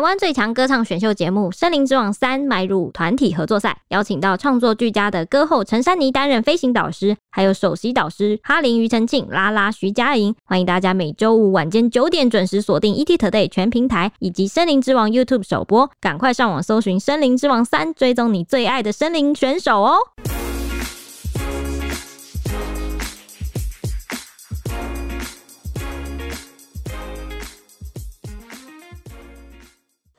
台湾最强歌唱选秀节目《森林之王三》迈入团体合作赛，邀请到创作俱佳的歌后陈珊妮担任飞行导师，还有首席导师哈林、庾澄庆、拉拉、徐佳莹。欢迎大家每周五晚间九点准时锁定 ETtoday 全平台以及《森林之王》YouTube 首播，赶快上网搜寻《森林之王三》，追踪你最爱的森林选手哦。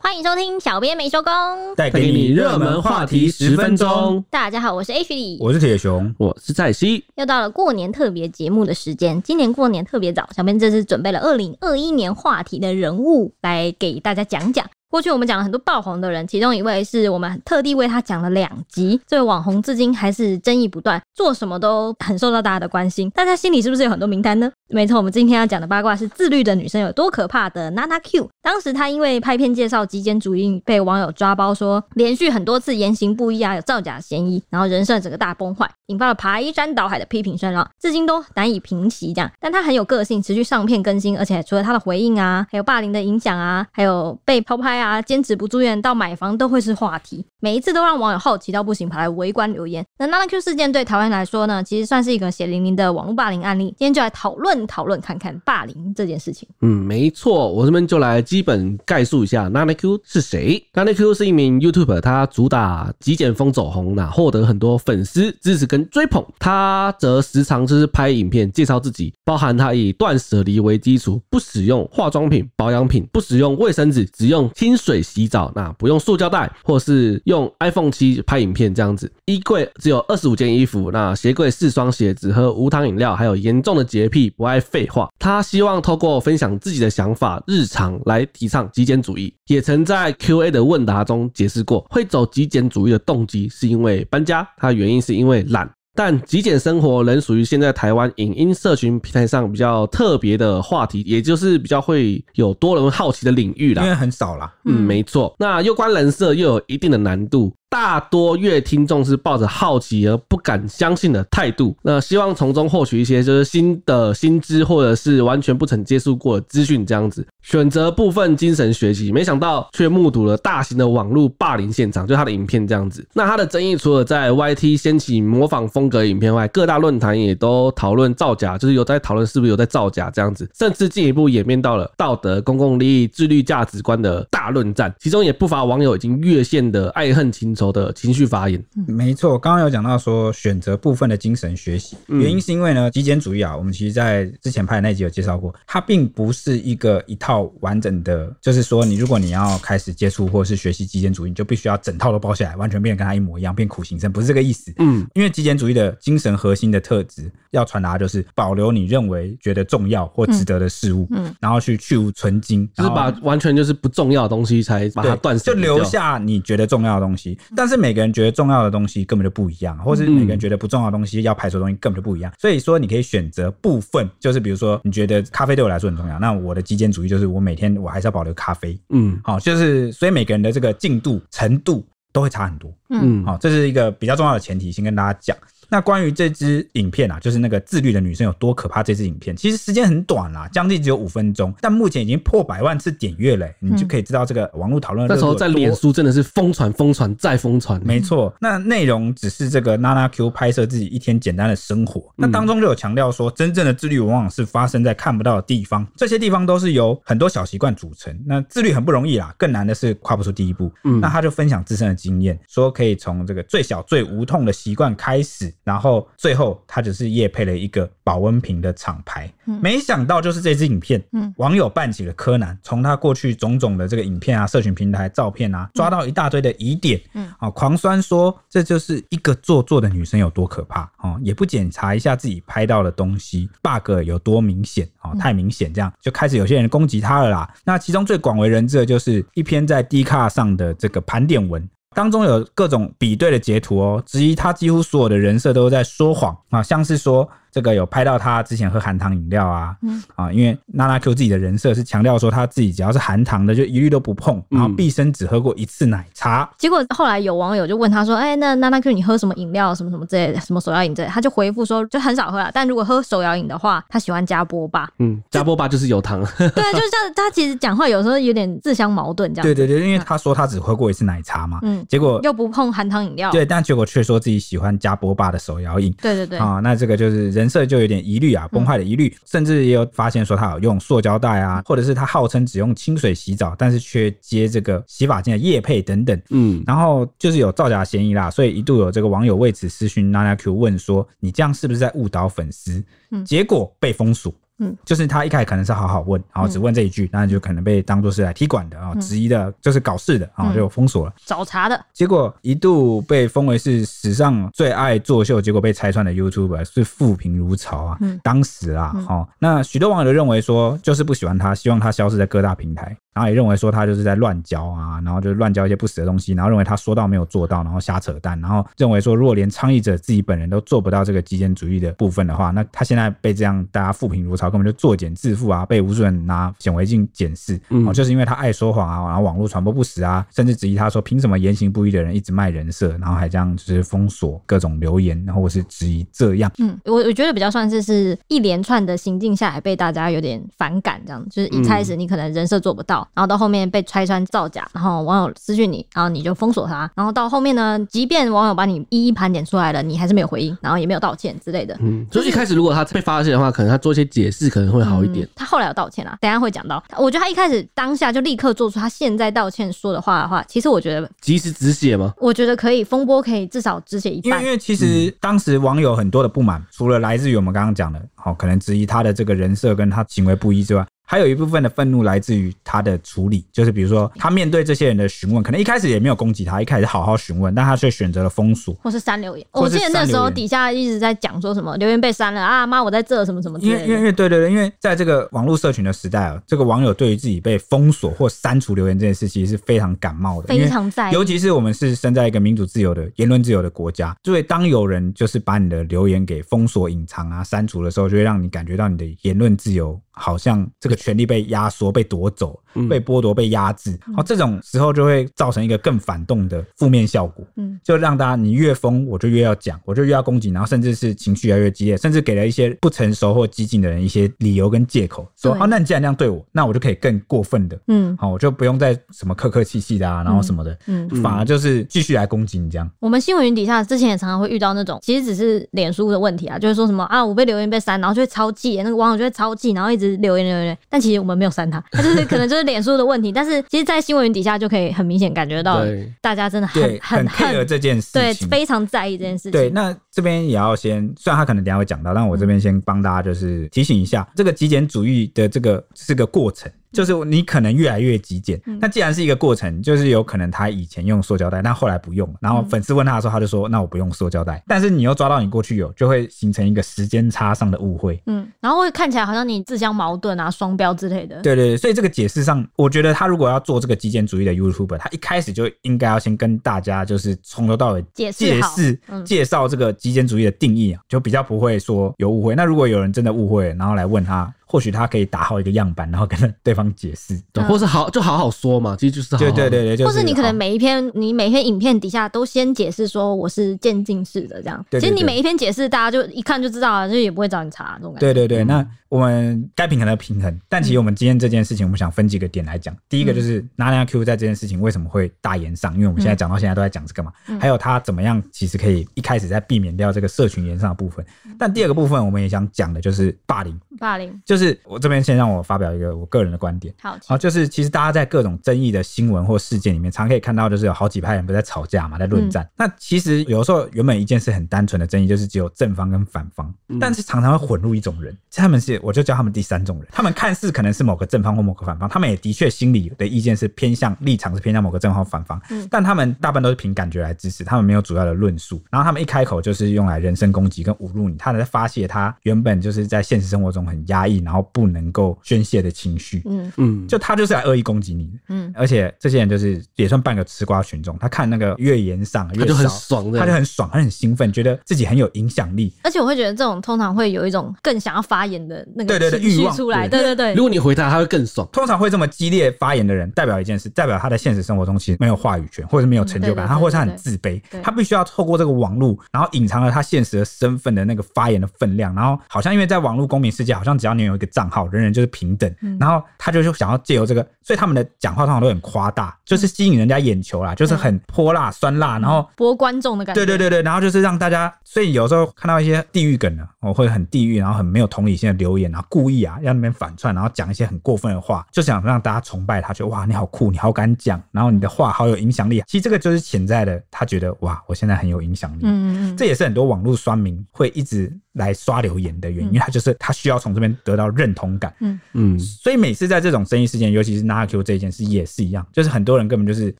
欢迎收听，小编没收工，带给你热门话题十分钟。大家好，我是 H 李，我是铁熊，我是蔡西。又到了过年特别节目的时间，今年过年特别早，小编这次准备了二零二一年话题的人物来给大家讲讲。过去我们讲了很多爆红的人，其中一位是我们特地为他讲了两集。这位网红至今还是争议不断，做什么都很受到大家的关心。大家心里是不是有很多名单呢？没错，我们今天要讲的八卦是自律的女生有多可怕的。Nana Q，当时她因为拍片介绍极简主义，被网友抓包说连续很多次言行不一啊，有造假嫌疑，然后人设整个大崩坏，引发了排山倒海的批评声浪，至今都难以平息。这样，但她很有个性，持续上片更新，而且除了她的回应啊，还有霸凌的影响啊，还有被偷拍。啊，坚持不住院到买房都会是话题，每一次都让网友好奇到不行，跑来围观留言。那 Nana Q 事件对台湾来说呢，其实算是一个血淋淋的网络霸凌案例。今天就来讨论讨论看看霸凌这件事情。嗯，没错，我这边就来基本概述一下 Nana Q 是谁。Nana Q 是一名 YouTuber，他主打极简风走红，那获得很多粉丝支持跟追捧。他则时常就是拍影片介绍自己，包含他以断舍离为基础，不使用化妆品、保养品，不使用卫生纸，只用清清水洗澡，那不用塑胶袋，或是用 iPhone 七拍影片这样子。衣柜只有二十五件衣服，那鞋柜四双鞋，只喝无糖饮料，还有严重的洁癖，不爱废话。他希望透过分享自己的想法、日常来提倡极简主义。也曾在 QA 的问答中解释过，会走极简主义的动机是因为搬家，他原因是因为懒。但极简生活仍属于现在台湾影音社群平台上比较特别的话题，也就是比较会有多人好奇的领域啦。因为很少啦，嗯，没错。那又关人设又有一定的难度。大多阅听众是抱着好奇而不敢相信的态度，那希望从中获取一些就是新的新知，或者是完全不曾接触过的资讯，这样子选择部分精神学习，没想到却目睹了大型的网络霸凌现场，就他的影片这样子。那他的争议除了在 YT 掀起模仿风格影片外，各大论坛也都讨论造假，就是有在讨论是不是有在造假这样子，甚至进一步演变到了道德、公共利益、自律价值观的大论战，其中也不乏网友已经越线的爱恨情。的情绪发言，没错，刚刚有讲到说选择部分的精神学习，原因是因为呢，极简主义啊，我们其实在之前拍的那集有介绍过，它并不是一个一套完整的，就是说你如果你要开始接触或者是学习极简主义，你就必须要整套都包下来，完全变得跟它一模一样，变苦行僧，不是这个意思。嗯，因为极简主义的精神核心的特质要传达就是保留你认为觉得重要或值得的事物，嗯，然后去去芜存精，就是把完全就是不重要的东西才把它断舍，就留下你觉得重要的东西。但是每个人觉得重要的东西根本就不一样，或是每个人觉得不重要的东西要排除的东西根本就不一样。所以说，你可以选择部分，就是比如说，你觉得咖啡对我来说很重要，那我的极简主义就是我每天我还是要保留咖啡。嗯，好，就是所以每个人的这个进度程度都会差很多。嗯，好，这是一个比较重要的前提，先跟大家讲。那关于这支影片啊，就是那个自律的女生有多可怕？这支影片其实时间很短啦，将近只有五分钟，但目前已经破百万次点阅嘞，你就可以知道这个网络讨论。那时候在脸书真的是疯传、疯传再疯传。没错，那内容只是这个 Nana Q 拍摄自己一天简单的生活，那当中就有强调说，真正的自律往往是发生在看不到的地方，这些地方都是由很多小习惯组成。那自律很不容易啦，更难的是跨不出第一步。嗯，那他就分享自身的经验，说可以从这个最小最无痛的习惯开始。然后最后，他只是夜配了一个保温瓶的厂牌，没想到就是这支影片，网友扮起了柯南，从他过去种种的这个影片啊、社群平台照片啊，抓到一大堆的疑点，嗯。啊，狂酸说这就是一个做作的女生有多可怕哦，也不检查一下自己拍到的东西 bug 有多明显哦，太明显，这样就开始有些人攻击他了啦。那其中最广为人知的就是一篇在 Dcard 上的这个盘点文。当中有各种比对的截图哦，质疑他几乎所有的人设都在说谎啊，像是说这个有拍到他之前喝含糖饮料啊，嗯啊，因为娜娜 Q 自己的人设是强调说他自己只要是含糖的就一律都不碰，然后毕生只喝过一次奶茶。结果后来有网友就问他说：“哎、欸，那娜娜 Q 你喝什么饮料？什么什么之类的，什么手摇饮之类的？”他就回复说：“就很少喝了，但如果喝手摇饮的话，他喜欢加波霸。”嗯，加波霸就是有糖。对，就是这样。他其实讲话有时候有点自相矛盾，这样。对对对，因为他说他只喝过一次奶茶嘛，嗯，结果又不碰含糖饮料。对，但结果却说自己喜欢加波霸的手摇饮。对对对。啊，那这个就是人设就有点疑虑啊，崩坏的疑虑，嗯、甚至也有发现说他有用塑胶袋啊，或者是他号称只用清水洗澡，但是却接这个洗发精的液配等等。嗯，然后就是有造假嫌疑啦，所以一度有这个网友为此私讯 Nana Q 问说：“你这样是不是在误导粉丝？”嗯，结果被封锁。嗯，就是他一开始可能是好好问，然后只问这一句，那、嗯、就可能被当做是来踢馆的啊，质疑的，就是搞事的啊，就封锁了。找茬的，结果一度被封为是史上最爱作秀，结果被拆穿的 YouTuber 是负评如潮啊。嗯，当时啊，哦，那许多网友都认为说，就是不喜欢他，希望他消失在各大平台。然后也认为说他就是在乱教啊，然后就乱教一些不实的东西，然后认为他说到没有做到，然后瞎扯淡，然后认为说如果连倡议者自己本人都做不到这个极简主义的部分的话，那他现在被这样大家负评如潮，根本就作茧自缚啊，被无数人拿显微镜检视，哦，就是因为他爱说谎啊，然后网络传播不实啊，甚至质疑他说凭什么言行不一的人一直卖人设，然后还这样就是封锁各种留言，然后或是质疑这样。嗯，我我觉得比较算是是一连串的行径下来被大家有点反感，这样就是一开始你可能人设做不到。然后到后面被拆穿造假，然后网友私讯你，然后你就封锁他，然后到后面呢，即便网友把你一一盘点出来了，你还是没有回应，然后也没有道歉之类的。嗯，所以一开始如果他被发现的话，可能他做一些解释可能会好一点。嗯，他后来有道歉啦，等一下会讲到。我觉得他一开始当下就立刻做出他现在道歉说的话的话，其实我觉得及时止血吗？我觉得可以，风波可以至少止血一半。因为因为其实当时网友很多的不满，除了来自于我们刚刚讲的，好，可能质疑他的这个人设跟他行为不一之外。还有一部分的愤怒来自于他的处理，就是比如说他面对这些人的询问，可能一开始也没有攻击他，一开始好好询问，但他却选择了封锁或是删留言。我记得那时候底下一直在讲说什么留言被删了啊，妈我在这什么什么。因为因为对对对，因为在这个网络社群的时代啊，这个网友对于自己被封锁或删除留言这件事，其实是非常感冒的，非常在意。尤其是我们是生在一个民主自由的言论自由的国家，所以当有人就是把你的留言给封锁、隐藏啊、删除的时候，就会让你感觉到你的言论自由好像这个权利被压缩。被夺走、被剥夺、被压制，好，这种时候就会造成一个更反动的负面效果。嗯，就让大家你越疯，我就越要讲，我就越要攻击，然后甚至是情绪越来越激烈，甚至给了一些不成熟或激进的人一些理由跟借口，说哦，那你既然这样对我，那我就可以更过分的，嗯，好，我就不用再什么客客气气的啊，然后什么的，嗯，反而就是继续来攻击你这样。我们新闻云底下之前也常常会遇到那种，其实只是脸书的问题啊，就是说什么啊，我被留言被删，然后就会超气，那个网友就会超气，然后一直留言留言，但其实我们没有删。他 他就是可能就是脸书的问题，但是其实，在新闻云底下就可以很明显感觉到，大家真的很很很 care 这件事情，对，非常在意这件事情。对，那这边也要先，虽然他可能等下会讲到，但我这边先帮大家就是提醒一下，这个极简主义的这个是个过程。就是你可能越来越极简，那既然是一个过程，就是有可能他以前用塑胶袋，但后来不用了。然后粉丝问他的时候，他就说：“那我不用塑胶袋。”但是你又抓到你过去有，就会形成一个时间差上的误会。嗯，然后会看起来好像你自相矛盾啊、双标之类的。对对对，所以这个解释上，我觉得他如果要做这个极简主义的 YouTuber，他一开始就应该要先跟大家就是从头到尾解释、介绍这个极简主义的定义啊，就比较不会说有误会。那如果有人真的误会，然后来问他。或许他可以打好一个样板，然后跟对方解释，对，或是好就好好说嘛，其实就是好好对对对对，或是你可能每一篇你每一篇影片底下都先解释说我是渐进式的这样，其实你每一篇解释大家就一看就知道了，就也不会找你查这种感觉。对对对，那我们该平衡的平衡，但其实我们今天这件事情，我们想分几个点来讲。第一个就是娜娜 Q 在这件事情为什么会大延上，因为我们现在讲到现在都在讲这个嘛，还有他怎么样其实可以一开始在避免掉这个社群延上的部分。但第二个部分我们也想讲的就是霸凌，霸凌就是我这边先。让我发表一个我个人的观点。好，好，就是其实大家在各种争议的新闻或事件里面，常可以看到，就是有好几派人不在吵架嘛，在论战。嗯、那其实有时候原本一件事很单纯的争议，就是只有正方跟反方，嗯、但是常常会混入一种人，他们是我就叫他们第三种人。他们看似可能是某个正方或某个反方，他们也的确心里的意见是偏向立场是偏向某个正方或反方，嗯、但他们大部分都是凭感觉来支持，他们没有主要的论述。然后他们一开口就是用来人身攻击跟侮辱你，他在发泄他原本就是在现实生活中很压抑，然然后不能够宣泄的情绪。嗯嗯，就他就是来恶意攻击你的，嗯，而且这些人就是也算半个吃瓜群众。他看那个越言上越他就很爽，他就很爽，他很兴奋，觉得自己很有影响力。而且我会觉得这种通常会有一种更想要发言的那个对对欲望出来，对对对如。果你回答，他会更爽。通常会这么激烈发言的人，代表一件事，代表他在现实生活中其实没有话语权，或者是没有成就感，嗯对对对他或者他很自卑对，他必须要透过这个网络，然后隐藏了他现实的身份的那个发言的分量，然后好像因为在网络公民世界，好像只要你有一个账号，人人就是平等，嗯。然后他就是想要借由这个，所以他们的讲话通常都很夸大，就是吸引人家眼球啦，就是很泼辣酸辣，然后。博观众的感觉，对对对对，然后就是让大家，所以有时候看到一些地域梗呢，我会很地域，然后很没有同理心的留言，然后故意啊让那边反串，然后讲一些很过分的话，就想让大家崇拜他，觉得哇你好酷，你好敢讲，然后你的话好有影响力。其实这个就是潜在的，他觉得哇我现在很有影响力。嗯嗯嗯，这也是很多网络酸民会一直来刷留言的原因，因为他就是他需要从这边得到认同感。嗯嗯，所以每次在这种争议事件，尤其是 NanaQ 这一件事也是一样，就是很多人根本就是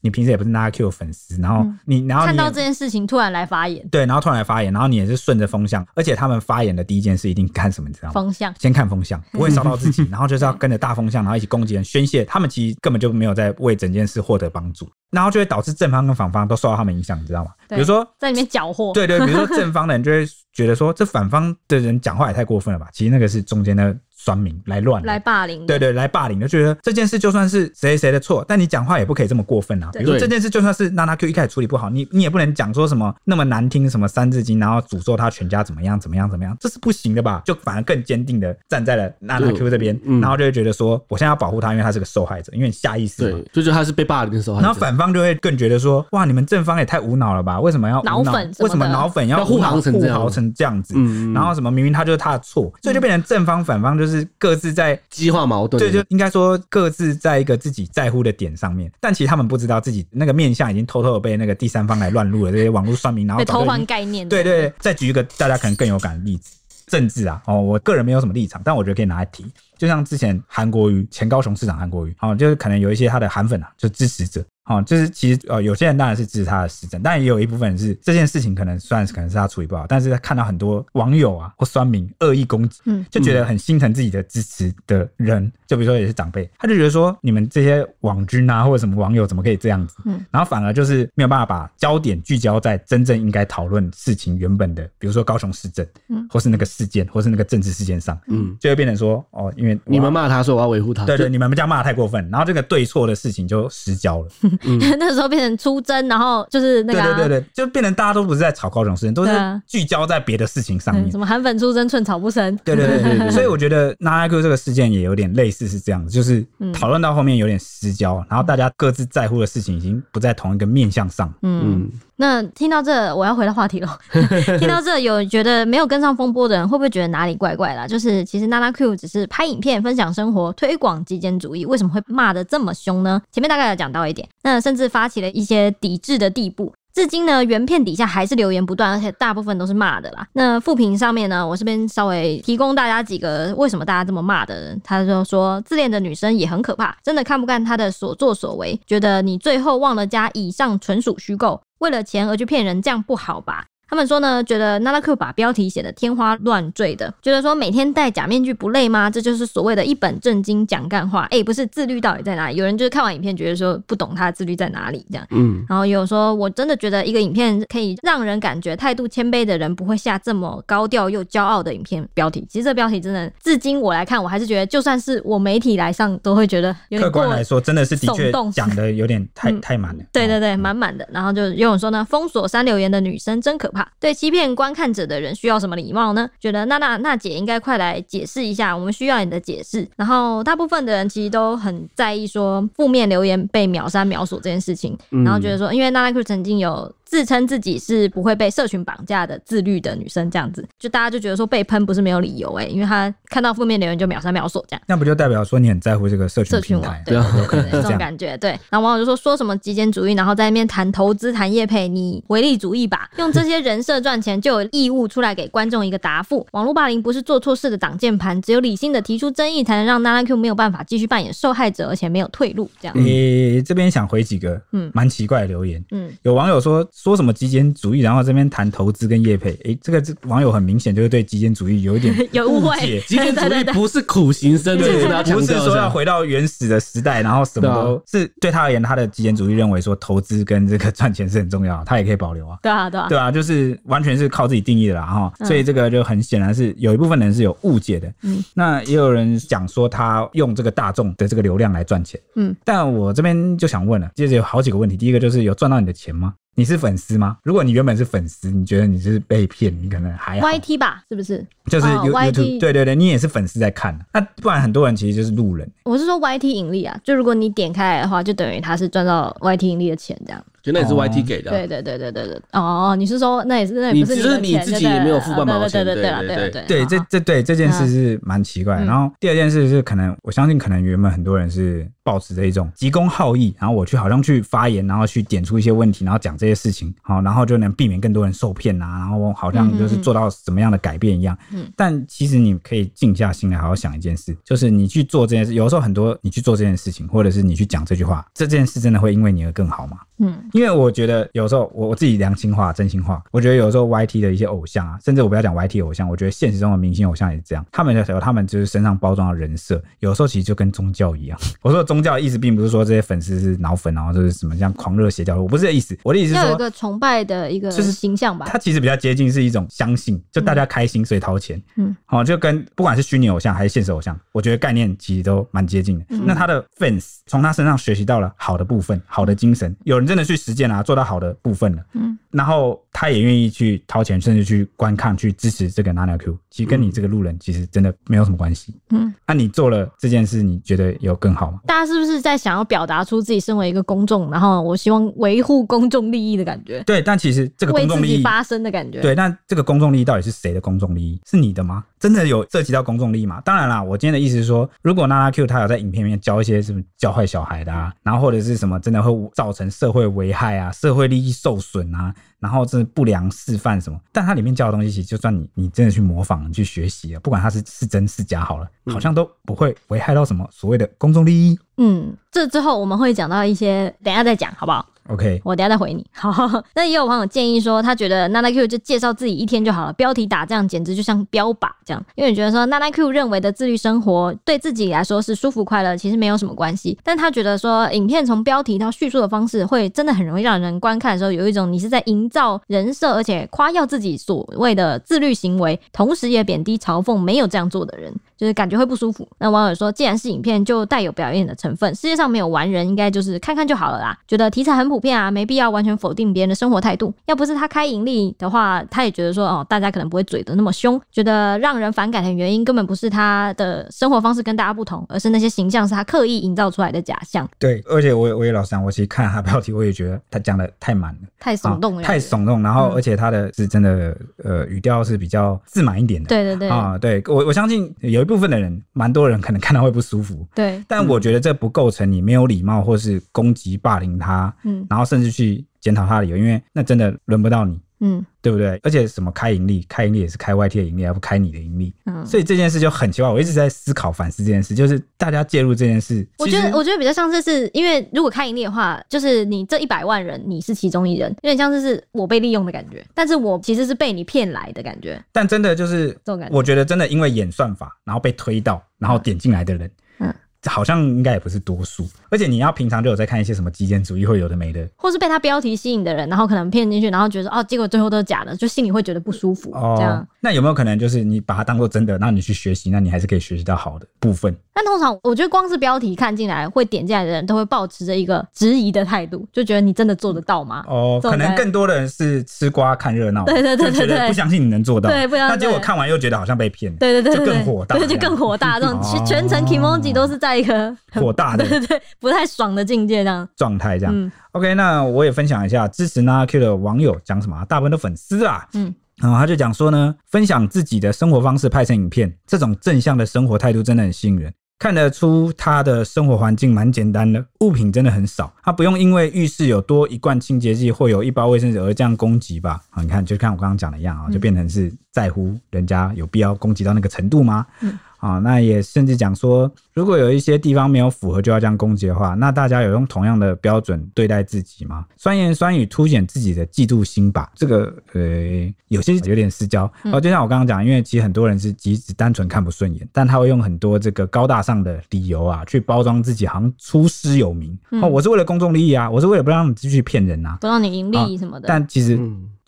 你平时也不是 NanaQ 的粉丝，然后你然后你看到也这件事情突然来发言，对，然后突然来发言，然后你也是顺着风向，而且他们发言的第一件事一定看什么，你知道吗？风向，先看风向，不会烧到自己，然后就是要跟着大风向，然后一起攻击人、宣泄。他们其实根本就没有在为整件事获得帮助，然后就会导致正方跟反方都受到他们影响，你知道吗？比如说，在里面搅和，对对，比如说正方的人就会觉得说，这反方的人讲话也太过分了吧？其实那个是中间的酸民来乱来霸凌，对对，来霸凌，就觉得这件事就算是谁谁的错，但你讲话也不可以这么过分啊。比对如说这件事就算是娜娜 Q 一开始处理不好，你你也不能讲说什么那么难听什么三字经，然后诅咒他全家怎么样怎么样怎么样，这是不行的吧？就反而更坚定的站在了娜娜 Q 这边，嗯然后就会觉得说，我现在要保护他，因为他是个受害者，因为你下意识嘛对。，就觉得他是被霸凌的受害者，然后反方就会更觉得说，哇，你们正方也太无脑了吧？为什么要无脑粉为什么脑粉要要护航成这样护航成这样子？嗯，然后什么明明他就是他的错，所以就变成正方反方就是各自在激化矛盾，对，就应该说各自在一个自己在乎的点上面，但其实他们不知道自己那个面相已经偷偷的被那个第三方来乱入了，这些网络算命，然后偷换概念，对对对，再举一个大家可能更有感的例子，政治啊，哦，我个人没有什么立场，但我觉得可以拿来提。就像之前韩国瑜前高雄市长韩国瑜，哦，就是可能有一些他的韩粉啊，就支持者，哦，就是其实呃有些人当然是支持他的施政，但也有一部分人是这件事情可能算是可能是他处理不好，但是他看到很多网友啊或酸民恶意攻击，嗯就觉得很心疼自己的支持的人，就比如说也是长辈，他就觉得说你们这些网军啊或者什么网友怎么可以这样子，嗯然后反而就是没有办法把焦点聚焦在真正应该讨论事情原本的，比如说高雄市政，嗯或是那个事件，或是那个政治事件上，嗯，就会变成说哦，因为你们骂他说我要维护他，对对，你们这样骂太过分，然后这个对错的事情就失焦了。那时候变成出征，然后就是那对个啊。对对对，就变成大家都不是在吵高雄事件，都是聚焦在别的事情上面。嗯，什。么韩粉出征寸草不生，对对对 所以我觉得那拉克这个事件也有点类似是这样子，就是嗯。讨论到后面有点失焦，然后大家各自在乎的事情已经不在同一个面向上。嗯。嗯，那听到这，我要回到话题了。听到这，有觉得没有跟上风波的人，会不会觉得哪里怪怪的？就是其实娜娜 Q 只是拍影片分享生活，推广极简主义，为什么会骂的这么凶呢？前面大概有讲到一点，那甚至发起了一些抵制的地步。至今呢，原片底下还是留言不断，而且大部分都是骂的啦。那副评上面呢，我这边稍微提供大家几个为什么大家这么骂的人。他就说，自恋的女生也很可怕，真的看不惯她的所作所为，觉得你最后忘了加以上纯属虚构，为了钱而去骗人，这样不好吧？他们说呢，觉得娜拉克把标题写得天花乱坠的，觉得说每天戴假面具不累吗？这就是所谓的一本正经讲干话。哎、欸，不是自律到底在哪里？有人就是看完影片觉得说不懂他的自律在哪里这样。嗯，然后有说我真的觉得一个影片可以让人感觉态度谦卑的人不会下这么高调又骄傲的影片标题。其实这标题真的，至今我来看，我还是觉得就算是我媒体来上，都会觉得有点过客观来说，真的是的确讲的有点太嗯 太满了。对对对，嗯满满的。然后就有人说呢，封锁三留言的女生真可怕。对欺骗观看者的人需要什么礼貌呢？觉得娜娜娜姐应该快来解释一下，我们需要你的解释。然后大部分的人其实都很在意说负面留言被秒删秒锁这件事情，嗯然后觉得说，因为娜娜 Q 曾经有。自称自己是不会被社群绑架的自律的女生，这样子，就大家就觉得说被喷不是没有理由哎、欸，因为她看到负面留言就秒删秒锁这样。那不就代表说你很在乎这个社群社群平台？网对对啊对对对，这种感觉对。然后网友就说说什么极简主义，然后在那边谈投资、谈业配，你唯利主义吧？用这些人设赚钱，就有义务出来给观众一个答复。网络霸凌不是做错事的挡箭盘，只有理性的提出争议，才能让娜娜 Q 没有办法继续扮演受害者，而且没有退路。这样，你、这边想回几个嗯蛮奇怪的留言。嗯有网友说说什么极简主义，然后这边谈投资跟业配，哎，这个这网友很明显就是对极简主义有一点 有误解。极简主义不是苦行僧，对对对，不是说要回到原始的时代，然后什么都是对他而言，他的极简主义认为说投资跟这个赚钱是很重要，他也可以保留啊。对啊，对啊，对啊，就是完全是靠自己定义的啦哈。所以这个就很显然是有一部分人是有误解的。嗯，那也有人讲说他用这个大众的这个流量来赚钱。嗯，但我这边就想问了，接着有好几个问题。第一个就是有赚到你的钱吗？你是粉丝吗？如果你原本是粉丝，你觉得你是被骗，你可能还好。YT 吧，是不是？就是 YouTube，对对对，你也是粉丝在看。那不然很多人其实就是路人。我是说 YT 盈利啊，就如果你点开来的话，就等于他是赚到 YT 盈利的钱这样。就那也是 YT 给的，对对对对对对。哦，你是说那也是那也不是你的钱？你自己也没有付半毛钱。对对对对对对对，这这对这件事是蛮奇怪。然后第二件事是，可能我相信，可能原本很多人是抱持着一种急公好义，然后我去好像去发言，然后去点出一些问题，然后讲这些事情，好，然后就能避免更多人受骗啊，然后好像就是做到什么样的改变一样。嗯。但其实你可以静下心来，好好想一件事，就是你去做这件事，有时候很多你去做这件事情，或者是你去讲这句话，这件事真的会因为你而更好吗？嗯。因为我觉得。有时候我我自己良心话、真心话，我觉得有时候 YT 的一些偶像啊，甚至我不要讲 YT 偶像，我觉得现实中的明星偶像也是这样。他们的时候，他们就是身上包装的人设，有时候其实就跟宗教一样。我说宗教的意思，并不是说这些粉丝是脑粉，然后就是什么像狂热邪教，我不是这意思。我的意思是说，要有一个崇拜的一个就是形象吧。他其实比较接近是一种相信，就大家开心所以掏钱。嗯，好，就跟不管是虚拟偶像还是现实偶像，我觉得概念其实都蛮接近的。嗯、那他的 fans 从他身上学习到了好的部分，好的精神，有人真的去实践啊，做到好的部分了。嗯，然后他也愿意去掏钱，甚至去观看、去支持这个 Nana Q。其实跟你这个路人其实真的没有什么关系。嗯，那、啊、你做了这件事，你觉得有更好吗？大家是不是在想要表达出自己身为一个公众，然后我希望维护公众利益的感觉？对，但其实这个公众利益发生的感觉。对，但这个公众利益到底是谁的公众利益？是你的吗？真的有涉及到公众利益吗？当然啦，我今天的意思是说，如果 Nana Q 他有在影片里面教一些什么教坏小孩的啊，然后或者是什么真的会造成社会危害啊，社会利益受损啊。然后这不良示范什么，但它里面教的东西，其实就算你你真的去模仿、你去学习啊，不管它是是真是假，好了，好像都不会危害到什么所谓的公众利益。嗯，这之后我们会讲到一些，等一下再讲，好不好？OK，我等下再回你。好，那也有网友建议说，他觉得娜娜 Q 就介绍自己一天就好了，标题打这样简直就像标靶这样。因为你觉得说娜娜 Q 认为的自律生活对自己来说是舒服快乐，其实没有什么关系。但他觉得说，影片从标题到叙述的方式，会真的很容易让人观看的时候有一种你是在营造人设，而且夸耀自己所谓的自律行为，同时也贬低嘲讽没有这样做的人，就是感觉会不舒服。那网友说，既然是影片，就带有表演的成分，世界上没有完人，应该就是看看就好了啦。觉得题材很普遍啊，没必要完全否定别人的生活态度。要不是他开盈利的话，他也觉得说哦，大家可能不会嘴的那么凶。觉得让人反感的原因根本不是他的生活方式跟大家不同，而是那些形象是他刻意营造出来的假象。对，而且我我也老实讲，我其实看他标题，我也觉得他讲的太满了，太耸动了，太耸动。然后，而且他的是真的呃语调是比较自满一点的。对对对啊，对我我相信有一部分的人，蛮多人可能看到会不舒服。对，但我觉得这不构成你没有礼貌或是攻击霸凌他，嗯，然后甚至去。检讨他的理由，因为那真的轮不到你，嗯，对不对？而且什么开盈利，开盈利也是开 YT 的盈利，而不开你的盈利，嗯，所以这件事就很奇怪。我一直在思考反思这件事，就是大家介入这件事，我觉得我觉得比较像是是因为如果开盈利的话，就是你这一百万人，你是其中一人，有点像是是我被利用的感觉，但是我其实是被你骗来的感觉。但真的就是这种感觉，我觉得真的因为演算法，然后被推到，然后点进来的人，嗯。嗯好像应该也不是多数，而且你要平常就有在看一些什么极简主义，会有的没的，或是被他标题吸引的人，然后可能骗进去，然后觉得哦，结果最后都是假的，就心里会觉得不舒服。哦，这样。那有没有可能就是你把它当做真的，然后你去学习，那你还是可以学习到好的部分？但通常我觉得光是标题看进来会点进来的人都会保持着一个质疑的态度，就觉得你真的做得到吗？哦，可能更多的人是吃瓜看热闹，对对对对对，不相信你能做到，对，不相信。那结果看完又觉得好像被骗，对对对，就更火大，对，就更火大。这种全全程 kimoji 都是在一个大的，对对对，不太爽的境界这样状态这样。嗯、OK，那我也分享一下支持 Nana Q 的网友讲什么，大部分都粉丝啊。嗯，然后他就讲说呢，分享自己的生活方式拍成影片，这种正向的生活态度真的很吸引人。看得出他的生活环境蛮简单的，物品真的很少，他不用因为浴室有多一罐清洁剂或有一包卫生纸而这样攻击吧？啊，你看，就看我刚刚讲的一样啊，就变成是在乎人家有必要攻击到那个程度吗？嗯啊，那也甚至讲说，如果有一些地方没有符合就要这样攻击的话，那大家有用同样的标准对待自己吗？酸言酸语凸显自己的嫉妒心吧，这个呃，有些有点私交。哦，就像我刚刚讲，因为其实很多人是即使单纯看不顺眼，但他会用很多这个高大上的理由啊，去包装自己，好像出师有名。哦，我是为了公众利益啊，我是为了不让你继续骗人啊，不让你盈利什么的。但其实。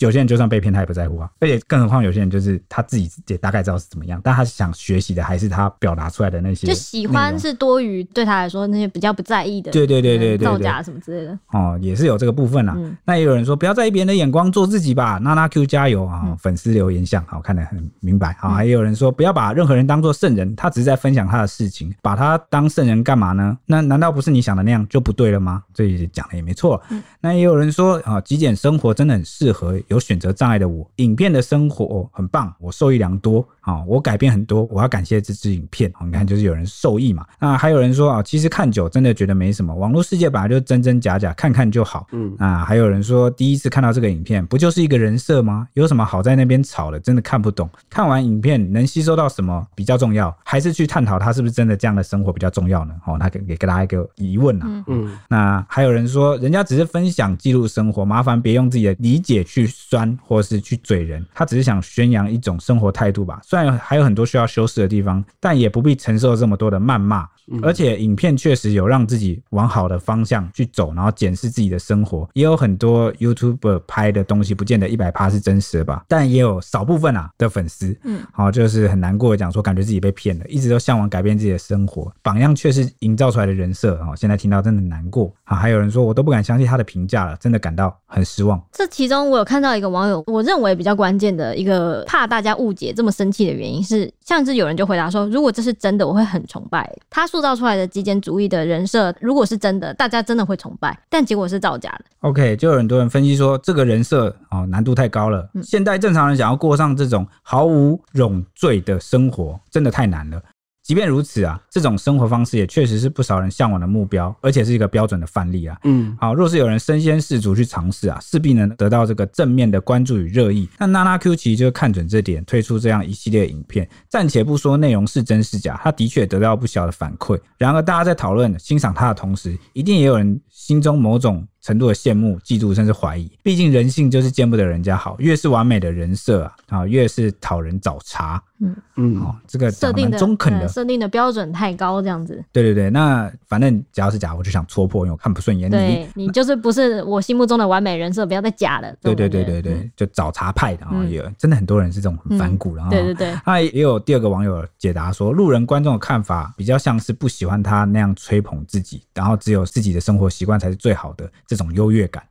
有些人就算被骗，他也不在乎啊。而且更何况有些人就是他自己也大概知道是怎么样，但他想学习的还是他表达出来的那些。就喜欢是多余对他来说那些比较不在意的。对对对对对，造假什么之类的。哦，也是有这个部分啦。嗯、那也有人说不要在意别人的眼光，做自己吧。娜娜 Q 加油啊！嗯、粉丝留言像好看得很明白啊。还有人说不要把任何人当做圣人，他只是在分享他的事情，把他当圣人干嘛呢？那难道不是你想的那样就不对了吗？这讲的也没错。嗯、那也有人说啊，极简生活真的很适合有选择障碍的我。影片的生活很棒，我受益良多啊！我改变很多，我要感谢这支影片。你看，就是有人受益嘛。那还有人说啊，其实看久真的觉得没什么，网络世界本来就真真假假，看看就好。嗯啊，还有人说第一次看到这个影片，不就是一个人设吗？有什么好在那边吵的？真的看不懂。看完影片能吸收到什么比较重要，还是去探讨他是不是真的这样的生活比较重要呢？哦，那给给大家一个疑问啊。嗯，那还有人说，人家只是分享记录生活，麻烦别用自己的理解去酸或是。去嘴人，他只是想宣扬一种生活态度吧。虽然还有很多需要修饰的地方，但也不必承受这么多的谩骂。而且影片确实有让自己往好的方向去走，然后检视自己的生活。也有很多 YouTuber 拍的东西，不见得一百趴是真实的吧，但也有少部分啊的粉丝，嗯，好，就是很难过的讲说，感觉自己被骗了，一直都向往改变自己的生活，榜样却是营造出来的人设啊。现在听到真的难过啊，还有人说我都不敢相信他的评价了，真的感到很失望。这其中我有看到一个网友，我认为比较关键的一个怕大家误解这么生气的原因是，像是有人就回答说，如果这是真的，我会很崇拜他。塑造出来的极简主义的人设，如果是真的，大家真的会崇拜，但结果是造假的。OK，就有很多人分析说，这个人设哦难度太高了，嗯、现代正常人想要过上这种毫无冗赘的生活，真的太难了。即便如此啊，这种生活方式也确实是不少人向往的目标，而且是一个标准的范例啊。嗯，好，若是有人身先士卒去尝试啊，势必能得到这个正面的关注与热议。那娜娜 Q 其实就看准这点，推出这样一系列影片。暂且不说内容是真是假，他的确得到不小的反馈。然而，大家在讨论欣赏他的同时，一定也有人心中某种程度的羡慕、嫉妒，甚至怀疑。毕竟人性就是见不得人家好，越是完美的人设啊，啊，越是讨人找茬。嗯嗯，哦，这个设定的中肯的设定的标准太高，这样子。对对对，那反正只要是假，我就想戳破，因为我看不顺眼。对你，你就是不是我心目中的完美人设，不要再假了。对对对对对，就找茬派的啊，也真的很多人是这种很反骨的。对对对，那也有第二个网友解答说，路人观众的看法比较像是不喜欢他那样吹捧自己，然后只有自己的生活习惯才是最好的这种优越感。